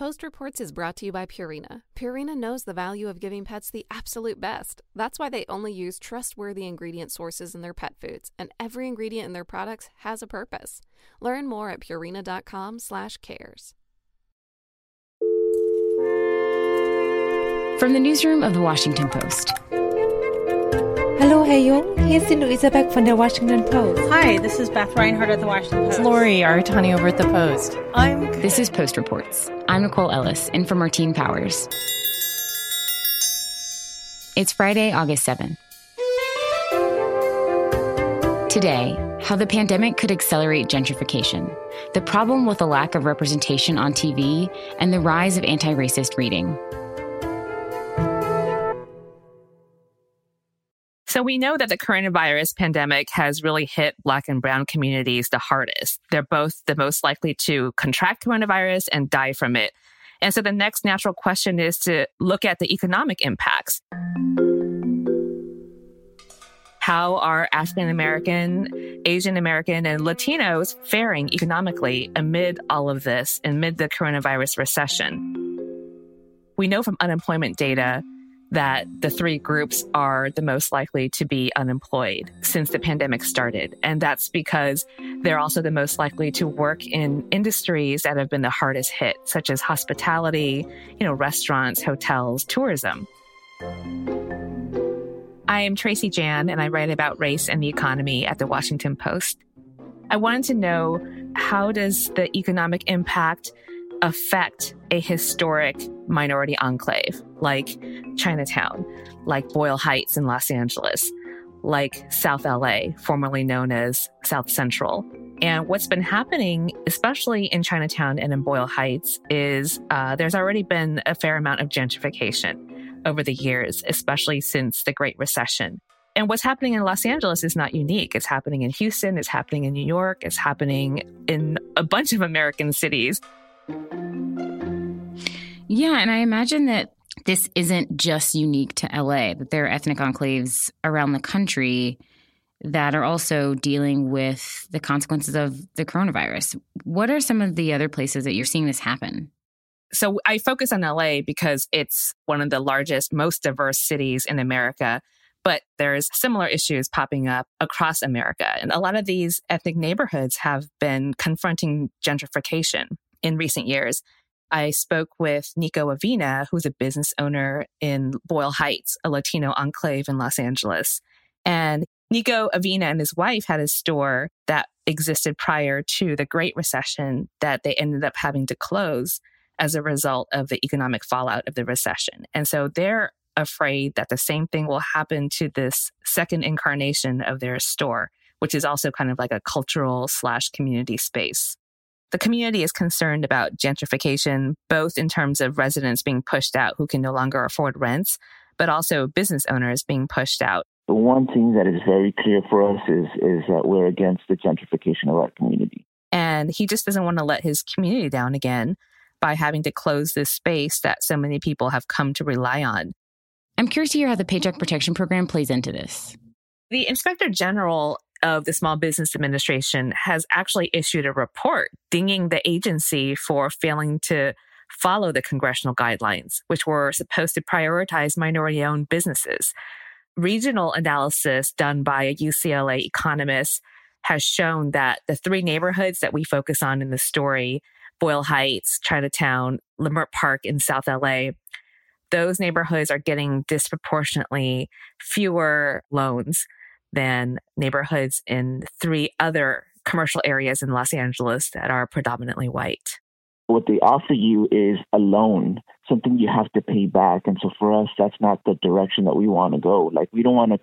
Post Reports is brought to you by Purina. Purina knows the value of giving pets the absolute best. That's why they only use trustworthy ingredient sources in their pet foods, and every ingredient in their products has a purpose. Learn more at purina.com/cares. From the newsroom of the Washington Post. Hallo, Herr Jung. Hier ist die Luisa Beck von der Washington Post. Hi, this is Beth Reinhard at the Washington Post. It's Lori Aratani over at the Post. I'm. This is Post Reports. I'm Nicole Ellis, in for Martine Powers. It's Friday, August 7th. Today, how the pandemic could accelerate gentrification, the problem with a lack of representation on TV, and the rise of anti racist reading. So we know that the coronavirus pandemic has really hit Black and Brown communities the hardest. They're both the most likely to contract coronavirus and die from it. And so the next natural question is to look at the economic impacts. How are African American, Asian American, and Latinos faring economically amid all of this, amid the coronavirus recession? We know from unemployment data that the three groups are the most likely to be unemployed since the pandemic started. And that's because they're also the most likely to work in industries that have been the hardest hit, such as hospitality, you know, restaurants, hotels, tourism. I am Tracy Jan, and I write about race and the economy at the Washington Post. I wanted to know how does the economic impact affect a historic minority enclave like Chinatown, like Boyle Heights in Los Angeles, like South LA, formerly known as South Central. And what's been happening, especially in Chinatown and in Boyle Heights, is uh, there's already been a fair amount of gentrification over the years, especially since the Great Recession. And what's happening in Los Angeles is not unique. It's happening in Houston, it's happening in New York, it's happening in a bunch of American cities. Yeah, and I imagine that this isn't just unique to LA, that there are ethnic enclaves around the country that are also dealing with the consequences of the coronavirus. What are some of the other places that you're seeing this happen? So I focus on LA because it's one of the largest, most diverse cities in America. But there's similar issues popping up across America. And a lot of these ethnic neighborhoods have been confronting gentrification in recent years. I spoke with Nico Avina, who's a business owner in Boyle Heights, a Latino enclave in Los Angeles. And Nico Avina and his wife had a store that existed prior to the Great Recession that they ended up having to close as a result of the economic fallout of the recession. And so they're afraid that the same thing will happen to this second incarnation of their store, which is also kind of like a cultural slash community space. The community is concerned about gentrification, both in terms of residents being pushed out who can no longer afford rents, but also business owners being pushed out. The one thing that is very clear for us is, is that we're against the gentrification of our community. And he just doesn't want to let his community down again by having to close this space that so many people have come to rely on. I'm curious to hear how the Paycheck Protection Program plays into this. The Inspector General of the Small Business Administration has actually issued a report dinging the agency for failing to follow the congressional guidelines, which were supposed to prioritize minority owned businesses. Regional analysis done by a UCLA economist has shown that the three neighborhoods that we focus on in the story Boyle Heights, Chinatown, Leimert Park in South LA those neighborhoods are getting disproportionately fewer loans than neighborhoods in three other commercial areas in Los Angeles that are predominantly white. What they offer you is a loan, something you have to pay back. And so for us, that's not the direction that we want to go. Like, we don't want to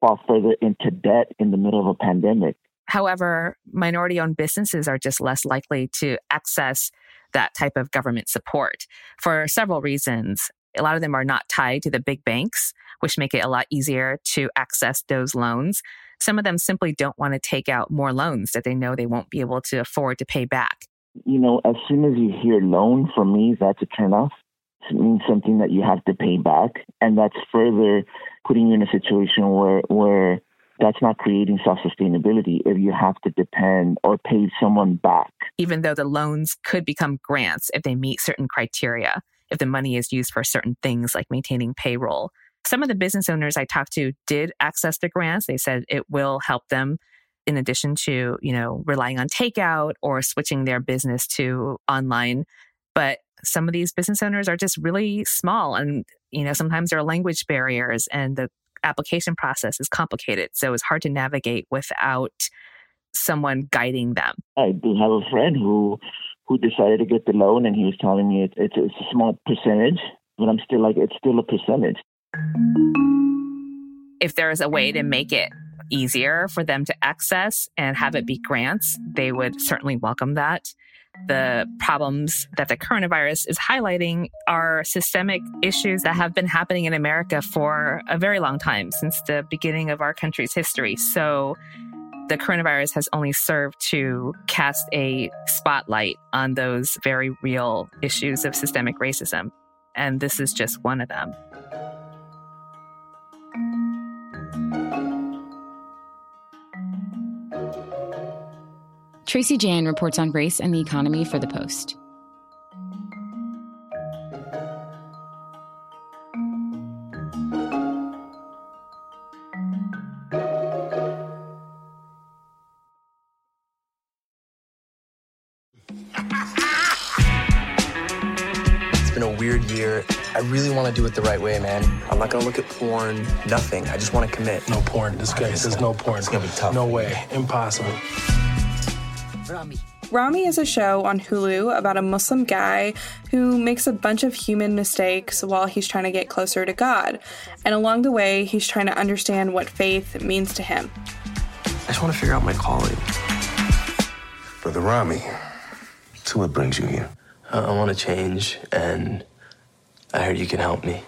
fall further into debt in the middle of a pandemic. However, minority owned businesses are just less likely to access that type of government support for several reasons. A lot of them are not tied to the big banks, which make it a lot easier to access those loans. Some of them simply don't want to take out more loans that they know they won't be able to afford to pay back. You know, as soon as you hear loan, for me, that's a turnoff. It means something that you have to pay back. And that's further putting you in a situation where, where that's not creating self sustainability if you have to depend or pay someone back. Even though the loans could become grants if they meet certain criteria, if the money is used for certain things like maintaining payroll. Some of the business owners I talked to did access the grants. They said it will help them in addition to, you know, relying on takeout or switching their business to online. But some of these business owners are just really small and, you know, sometimes there are language barriers and the application process is complicated. So it's hard to navigate without someone guiding them. I do have a friend who who decided to get the loan and he was telling me it, it's, it's a small percentage, but I'm still like, it's still a percentage. If there's a way to make it easier for them to access and have it be grants, they would certainly welcome that. The problems that the coronavirus is highlighting are systemic issues that have been happening in America for a very long time, since the beginning of our country's history. So the coronavirus has only served to cast a spotlight on those very real issues of systemic racism. And this is just one of them. Tracy Jan reports on race and the economy for The Post. Want to do it the right way, man. I'm not gonna look at porn, nothing. I just want to commit. No porn. This guy says no porn. It's gonna be tough. No way. Impossible. Ramy is a show on Hulu about a Muslim guy who makes a bunch of human mistakes while he's trying to get closer to God. And along the way, he's trying to understand what faith means to him. I just want to figure out my calling. Brother Ramy, so what brings you here? I, I want to change, and I heard you can help me.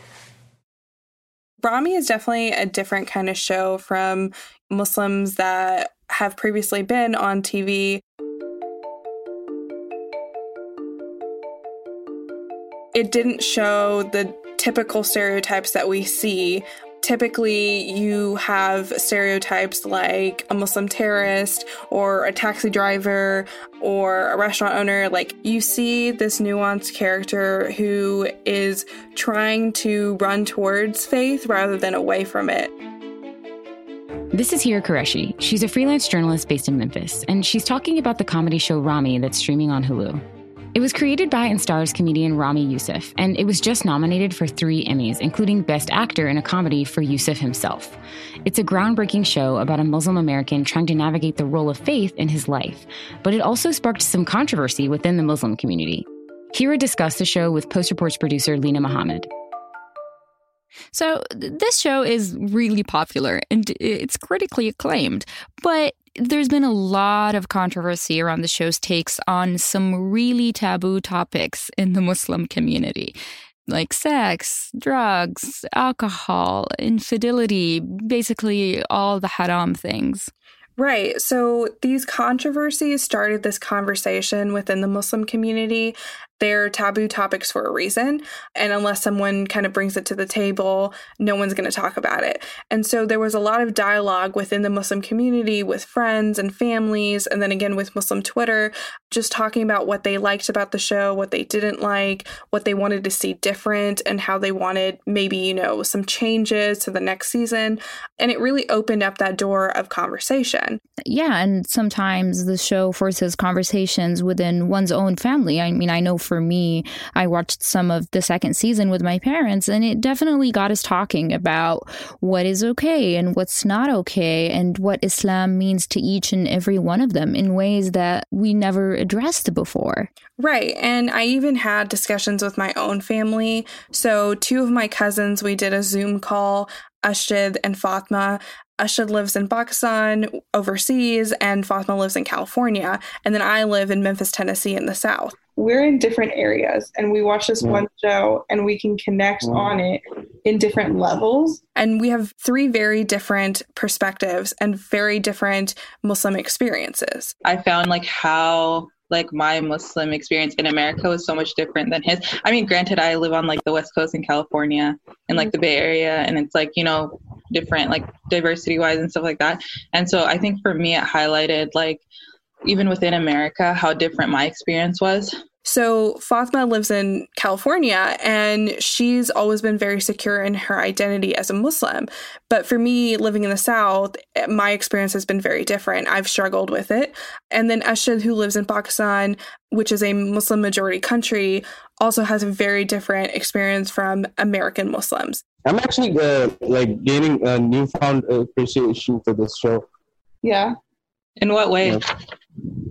Ramy is definitely a different kind of show from Muslims that have previously been on TV. It didn't show the typical stereotypes that we see. Typically, you have stereotypes like a Muslim terrorist or a taxi driver or a restaurant owner. Like, you see this nuanced character who is trying to run towards faith rather than away from it. This is Hira Qureshi. She's a freelance journalist based in Memphis, and she's talking about the comedy show Ramy that's streaming on Hulu. It was created by and stars comedian Ramy Youssef, and it was just nominated for three Emmys, including Best Actor in a Comedy for Youssef himself. It's a groundbreaking show about a Muslim American trying to navigate the role of faith in his life, but it also sparked some controversy within the Muslim community. Hira discussed the show with Post Reports producer Linah Mohammad. So, this show is really popular and it's critically acclaimed, but there's been a lot of controversy around the show's takes on some really taboo topics in the Muslim community. Like sex, drugs, alcohol, infidelity, basically all the haram things. Right. So these controversies started this conversation within the Muslim community. They're taboo topics for a reason. And unless someone kind of brings it to the table, no one's going to talk about it. And so there was a lot of dialogue within the Muslim community with friends and families, and then again with Muslim Twitter, just talking about what they liked about the show, what they didn't like, what they wanted to see different, and how they wanted maybe, you know, some changes to the next season. And it really opened up that door of conversation. Yeah. And sometimes the show forces conversations within one's own family. I mean, I know for me, I watched some of the second season with my parents, and it definitely got us talking about what is okay and what's not okay, and what Islam means to each and every one of them in ways that we never addressed before. Right. And I even had discussions with my own family. So, two of my cousins, we did a Zoom call. Ashid and Fatma. Ashid lives in Pakistan overseas, and Fatma lives in California. And then I live in Memphis, Tennessee, in the South. We're in different areas, and we watch this mm. one show, and we can connect mm. on it in different levels. And we have three very different perspectives and very different Muslim experiences. I found like how like my Muslim experience in America was so much different than his. I mean, granted, I live on like the West Coast in California in like the Bay Area, and it's like, you know, different like diversity wise and stuff like that. And so i think for me it highlighted like even within america how different my experience was so Fatma lives in California and she's always been very secure in her identity as a Muslim. But for me, living in the South, my experience has been very different. I've struggled with it. And then Ashad, who lives in Pakistan, which is a Muslim majority country, also has a very different experience from American Muslims. I'm actually uh, like gaining a newfound appreciation for this show. Yeah. In what way? Yeah.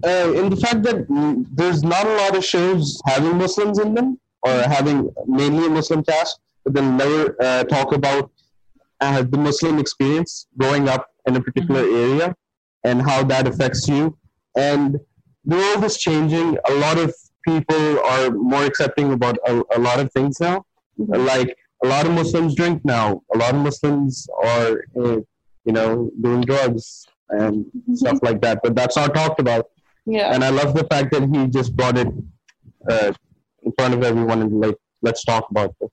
Uh, in the fact that there's not a lot of shows having Muslims in them or having mainly a Muslim cast, but then never uh, talk about uh, the Muslim experience growing up in a particular mm-hmm. area and how that affects you. And the world is changing. A lot of people are more accepting about a, a lot of things now. Mm-hmm. Like a lot of Muslims drink now. A lot of Muslims are, uh, you know, doing drugs and mm-hmm. stuff like that. But that's not talked about. Yeah. And I love the fact that he just brought it uh, in front of everyone and like, let's talk about this.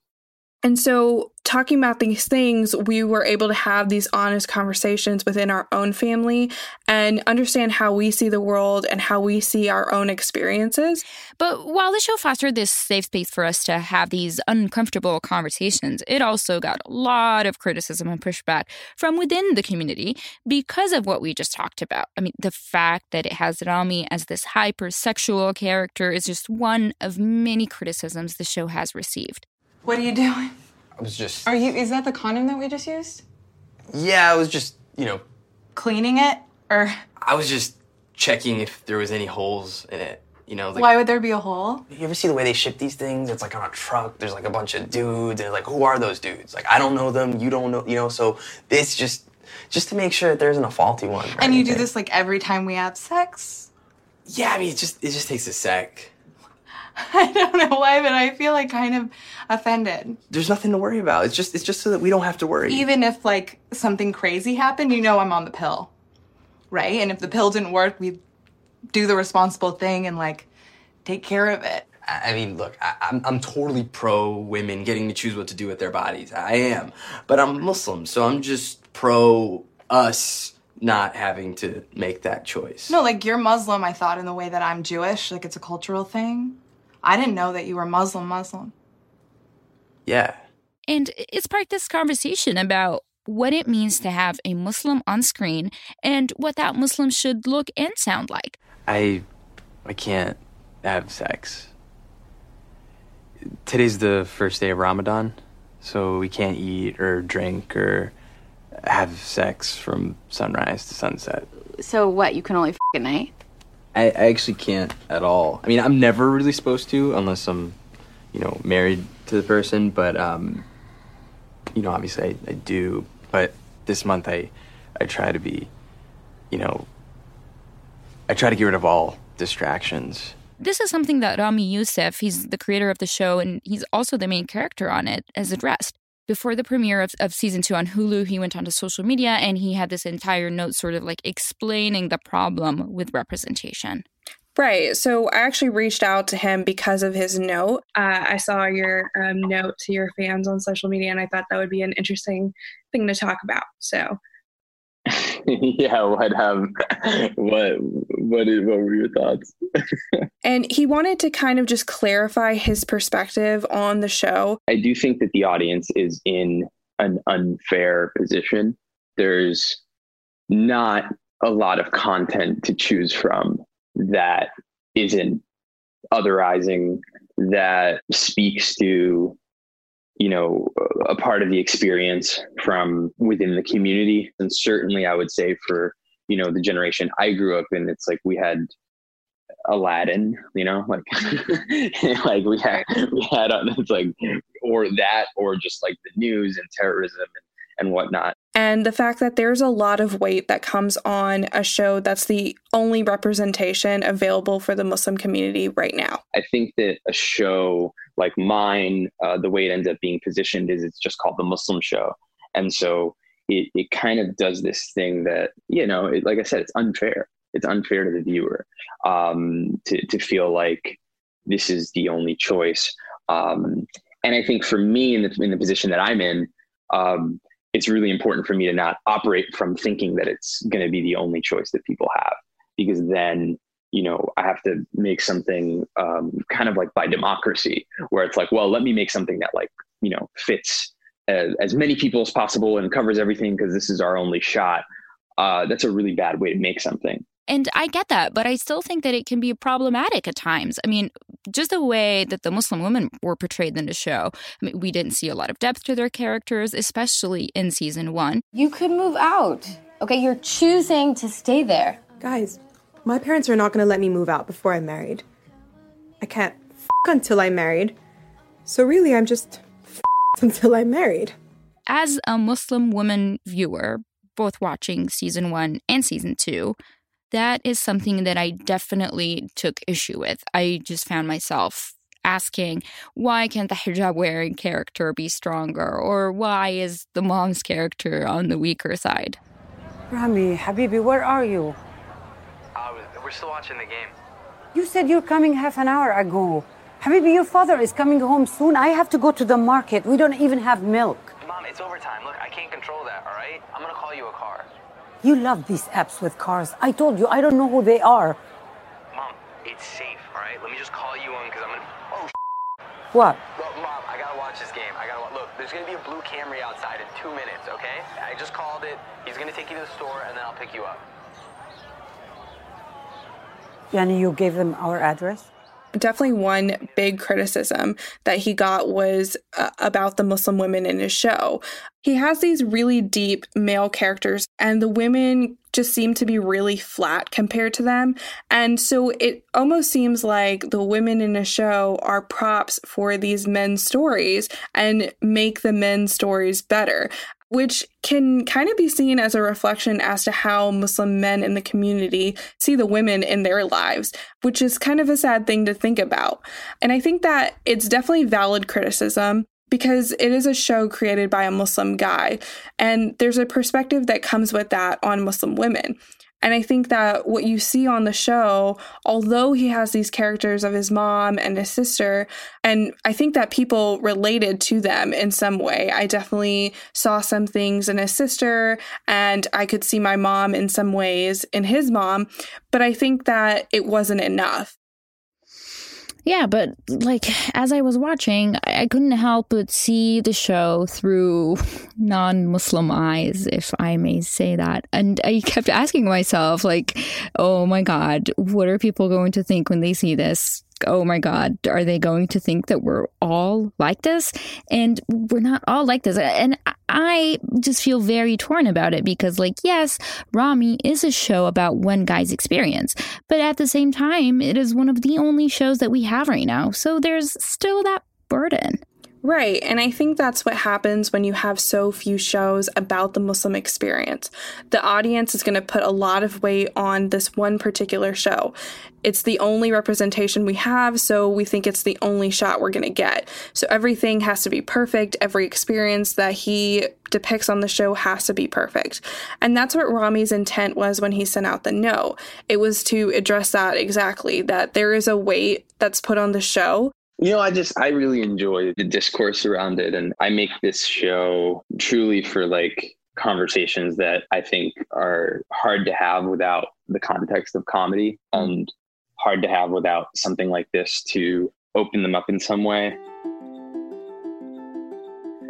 And so, talking about these things, we were able to have these honest conversations within our own family and understand how we see the world and how we see our own experiences. But while the show fostered this safe space for us to have these uncomfortable conversations, it also got a lot of criticism and pushback from within the community because of what we just talked about. I mean, the fact that it has Ramy as this hypersexual character is just one of many criticisms the show has received. What are you doing? I was just. Are you? Is that the condom that we just used? Yeah, I was just, you know. Cleaning it, or. I was just checking if there was any holes in it. You know. Like, Why would there be a hole? You ever see the way they ship these things? It's like on a truck. There's like a bunch of dudes, and like, who are those dudes? Like, I don't know them. You don't know. You know. So it's just, just to make sure that there isn't a faulty one. And you do this like every time we have sex. Yeah, I mean, it just it just takes a sec. I don't know why, but I feel like kind of offended. There's nothing to worry about. It's just it's just so that we don't have to worry. Even if like something crazy happened, you know I'm on the pill. Right? And if the pill didn't work, we do the responsible thing and like take care of it. I mean, look, I, am I'm, I'm totally pro women getting to choose what to do with their bodies. I am. But I'm Muslim, so I'm just pro us not having to make that choice. No, like you're Muslim, I thought, in the way that I'm Jewish. Like it's a cultural thing. I didn't know that you were Muslim Muslim. Yeah. And it sparked this conversation about what it means to have a Muslim on screen and what that Muslim should look and sound like. I I can't have sex. Today's the first day of Ramadan, so we can't eat or drink or have sex from sunrise to sunset. So what, you can only f- at night? I, I actually can't at all. I mean, I'm never really supposed to unless I'm, you know, married to the person. But um, you know, obviously I, I do. But this month I, I try to be, you know, I try to get rid of all distractions. This is something that Ramy Youssef, he's the creator of the show and he's also the main character on it, has addressed before the premiere of, of season two on Hulu, he went onto social media and he had this entire note sort of like explaining the problem with representation. Right. So I actually reached out to him because of his note. Uh, I saw your um, note to your fans on social media, and I thought that would be an interesting thing to talk about. So yeah, what um what what is what were your thoughts? and he wanted to kind of just clarify his perspective on the show. I do think that the audience is in an unfair position. There's not a lot of content to choose from that isn't otherizing that speaks to you know a part of the experience from within the community. And certainly i would say for you know the generation i grew up in it's like we had aladdin you know like like we had we had it's like or that or just like the news and terrorism and, and whatnot and the fact that there's a lot of weight that comes on a show that's the only representation available for the Muslim community right now. I think that a show like mine, uh, the way it ends up being positioned is it's just called the Muslim show. And so it, it kind of does this thing that, you know, it, like I said, it's unfair. It's unfair to the viewer um, to, to feel like this is the only choice. Um, and I think for me in the, in the position that I'm in, um, it's really important for me to not operate from thinking that it's going to be the only choice that people have. Because then you know i have to make something um, kind of like by democracy where it's like well let me make something that like you know fits as, as many people as possible and covers everything because this is our only shot. Uh, that's a really bad way to make something and I get that, but I still think that it can be problematic at times. I mean, just the way that the Muslim women were portrayed in the show, I mean, we didn't see a lot of depth to their characters, especially in season one. You could move out. Okay, you're choosing to stay there. Guys, my parents are not going to let me move out before I'm married. I can't f- until I'm married. So really, I'm just f- until I'm married. As a Muslim woman viewer, both watching season one and season two, that is something that I definitely took issue with. I just found myself asking, why can't the hijab wearing character be stronger? Or why is the mom's character on the weaker side? Ramy, Habibi, where are you? Uh, we're still watching the game. You said you're coming half an hour ago. Habibi, your father is coming home soon. I have to go to the market. We don't even have milk. Mom, it's overtime. Look, I can't control that, all right? I'm gonna call you a car. You love these apps with cars. I told you, I don't know who they are. Mom, it's safe, all right? Let me just call you on because I'm gonna. Oh, What? Look, Mom, I gotta watch this game. I gotta wa- look. There's gonna be a blue Camry outside in two minutes, okay? I just called it. He's gonna take you to the store and then I'll pick you up. Yani, you gave them our address? Definitely one big criticism that he got was uh, about the Muslim women in his show. He has these really deep male characters, and the women just seem to be really flat compared to them. And so it almost seems like the women in a show are props for these men's stories and make the men's stories better which can kind of be seen as a reflection as to how Muslim men in the community see the women in their lives, which is kind of a sad thing to think about. And I think that it's definitely valid criticism because it is a show created by a Muslim guy, and there's a perspective that comes with that on Muslim women. And I think that what you see on the show, although he has these characters of his mom and his sister, and I think that people related to them in some way. I definitely saw some things in his sister, and I could see my mom in some ways in his mom, but I think that it wasn't enough. Yeah, but like as I was watching, I, I couldn't help but see the show through non Muslim eyes, if I may say that. And I kept asking myself, like, oh my God, what are people going to think when they see this? oh my God, are they going to think that we're all like this? And we're not all like this. And I just feel very torn about it because, like, yes, Ramy is a show about one guy's experience, but at the same time, it is one of the only shows that we have right now. So there's still that burden. Right. And I think that's what happens when you have so few shows about the Muslim experience. The audience is going to put a lot of weight on this one particular show. It's the only representation we have, so we think it's the only shot we're going to get. So everything has to be perfect. Every experience that he depicts on the show has to be perfect. And that's what Ramy's intent was when he sent out the no. It was to address that exactly, that there is a weight that's put on the show you know, I just, I really enjoy the discourse around it. And I make this show truly for like conversations that I think are hard to have without the context of comedy mm. and hard to have without something like this to open them up in some way.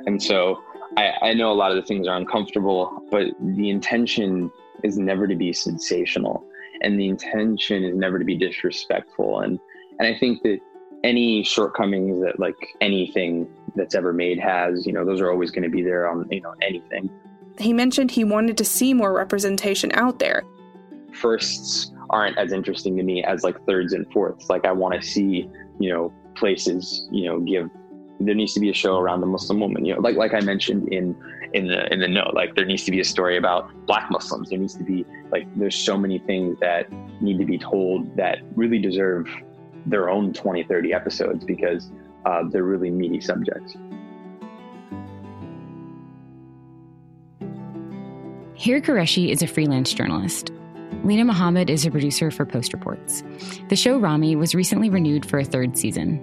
And so I, I know a lot of the things are uncomfortable, but the intention is never to be sensational and the intention is never to be disrespectful. And, and I think that any shortcomings that like anything that's ever made has, you know, those are always going to be there on, you know, anything. He mentioned he wanted to see more representation out there. Firsts aren't as interesting to me as like thirds and fourths. Like I want to see, you know, places, you know, give there needs to be a show around the Muslim woman. You know, like like I mentioned in in the in the note, like there needs to be a story about Black Muslims. There needs to be like there's so many things that need to be told that really deserve their own 20, 30 episodes because uh, they're really meaty subjects. Hira Qureshi is a freelance journalist. Linah Mohammad is a producer for Post Reports. The show Ramy was recently renewed for a third season.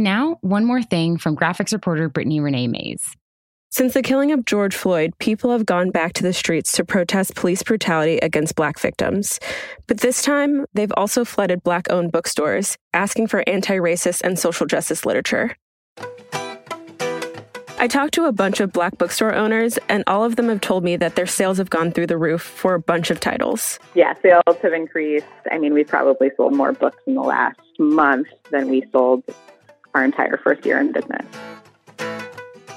And now, one more thing from graphics reporter Brittany Renee Mayes. Since the killing of George Floyd, people have gone back to the streets to protest police brutality against black victims. But this time, they've also flooded black owned bookstores, asking for anti racist and social justice literature. I talked to a bunch of black bookstore owners, and all of them have told me that their sales have gone through the roof for a bunch of titles. Yeah, sales have increased. I mean, we've probably sold more books in the last month than we sold our entire first year in business.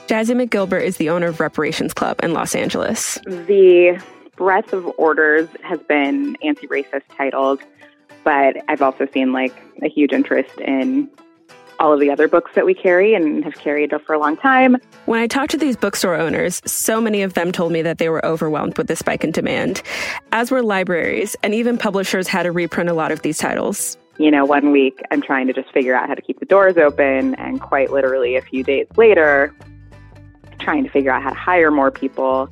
Jazzi McGilbert is the owner of Reparations Club in Los Angeles. The breadth of orders has been anti racist titles, but I've also seen like a huge interest in all of the other books that we carry and have carried for a long time. When I talked to these bookstore owners, so many of them told me that they were overwhelmed with the spike in demand, as were libraries, and even publishers had to reprint a lot of these titles. You know, one week I'm trying to just figure out how to keep the doors open, and quite literally a few days later, trying to figure out how to hire more people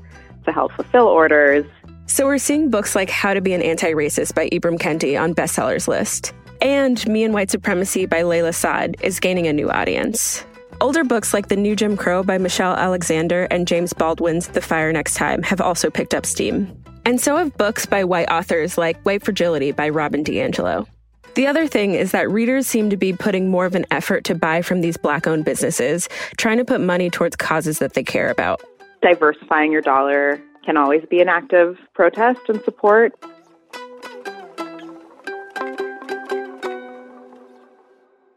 to help fulfill orders. So we're seeing books like How to Be an Anti-Racist by Ibram Kendi on bestsellers list. And Me and White Supremacy by Layla Saad is gaining a new audience. Older books like The New Jim Crow by Michelle Alexander and James Baldwin's The Fire Next Time have also picked up steam. And so have books by white authors like White Fragility by Robin DiAngelo. The other thing is that readers seem to be putting more of an effort to buy from these black owned businesses, trying to put money towards causes that they care about. Diversifying your dollar can always be an act of protest and support.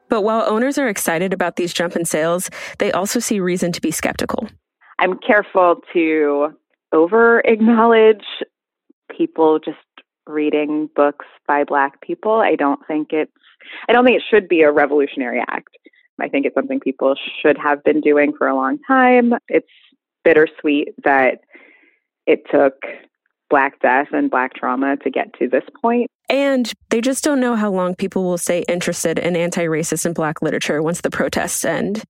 But while owners are excited about these jump in sales, they also see reason to be skeptical. I'm careful to over acknowledge people just reading books by black people. I don't think it's I don't think it should be a revolutionary act. I think it's something people should have been doing for a long time. It's bittersweet that it took black death and black trauma to get to this point. And they just don't know how long people will stay interested in anti racist and black literature once the protests end.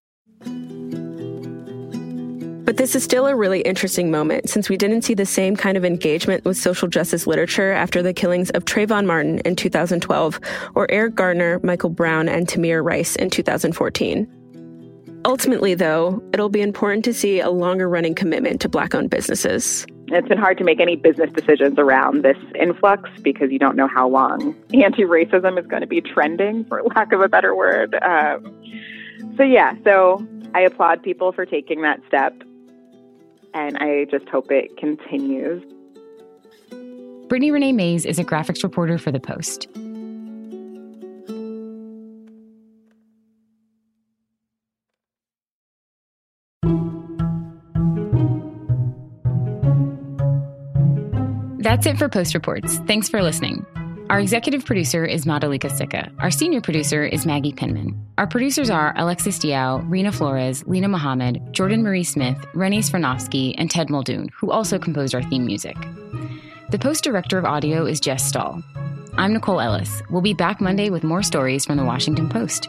But this is still a really interesting moment since we didn't see the same kind of engagement with social justice literature after the killings of Trayvon Martin in 2012 or Eric Garner, Michael Brown, and Tamir Rice in 2014. Ultimately, though, it'll be important to see a longer running commitment to black owned businesses. It's been hard to make any business decisions around this influx because you don't know how long anti racism is going to be trending, for lack of a better word. Um, so, yeah, so I applaud people for taking that step, and I just hope it continues. Brittany Renee Mayes is a graphics reporter for The Post. That's it for Post Reports. Thanks for listening. Our executive producer is Madhulika Sikka. Our senior producer is Maggie Penman. Our producers are Alexis Diao, Reena Flores, Linah Mohammad, Jordan Marie Smith, Rennie Svirnovskiy, and Ted Muldoon, who also composed our theme music. The Post Director of Audio is Jess Stahl. I'm Nicole Ellis. We'll be back Monday with more stories from the Washington Post.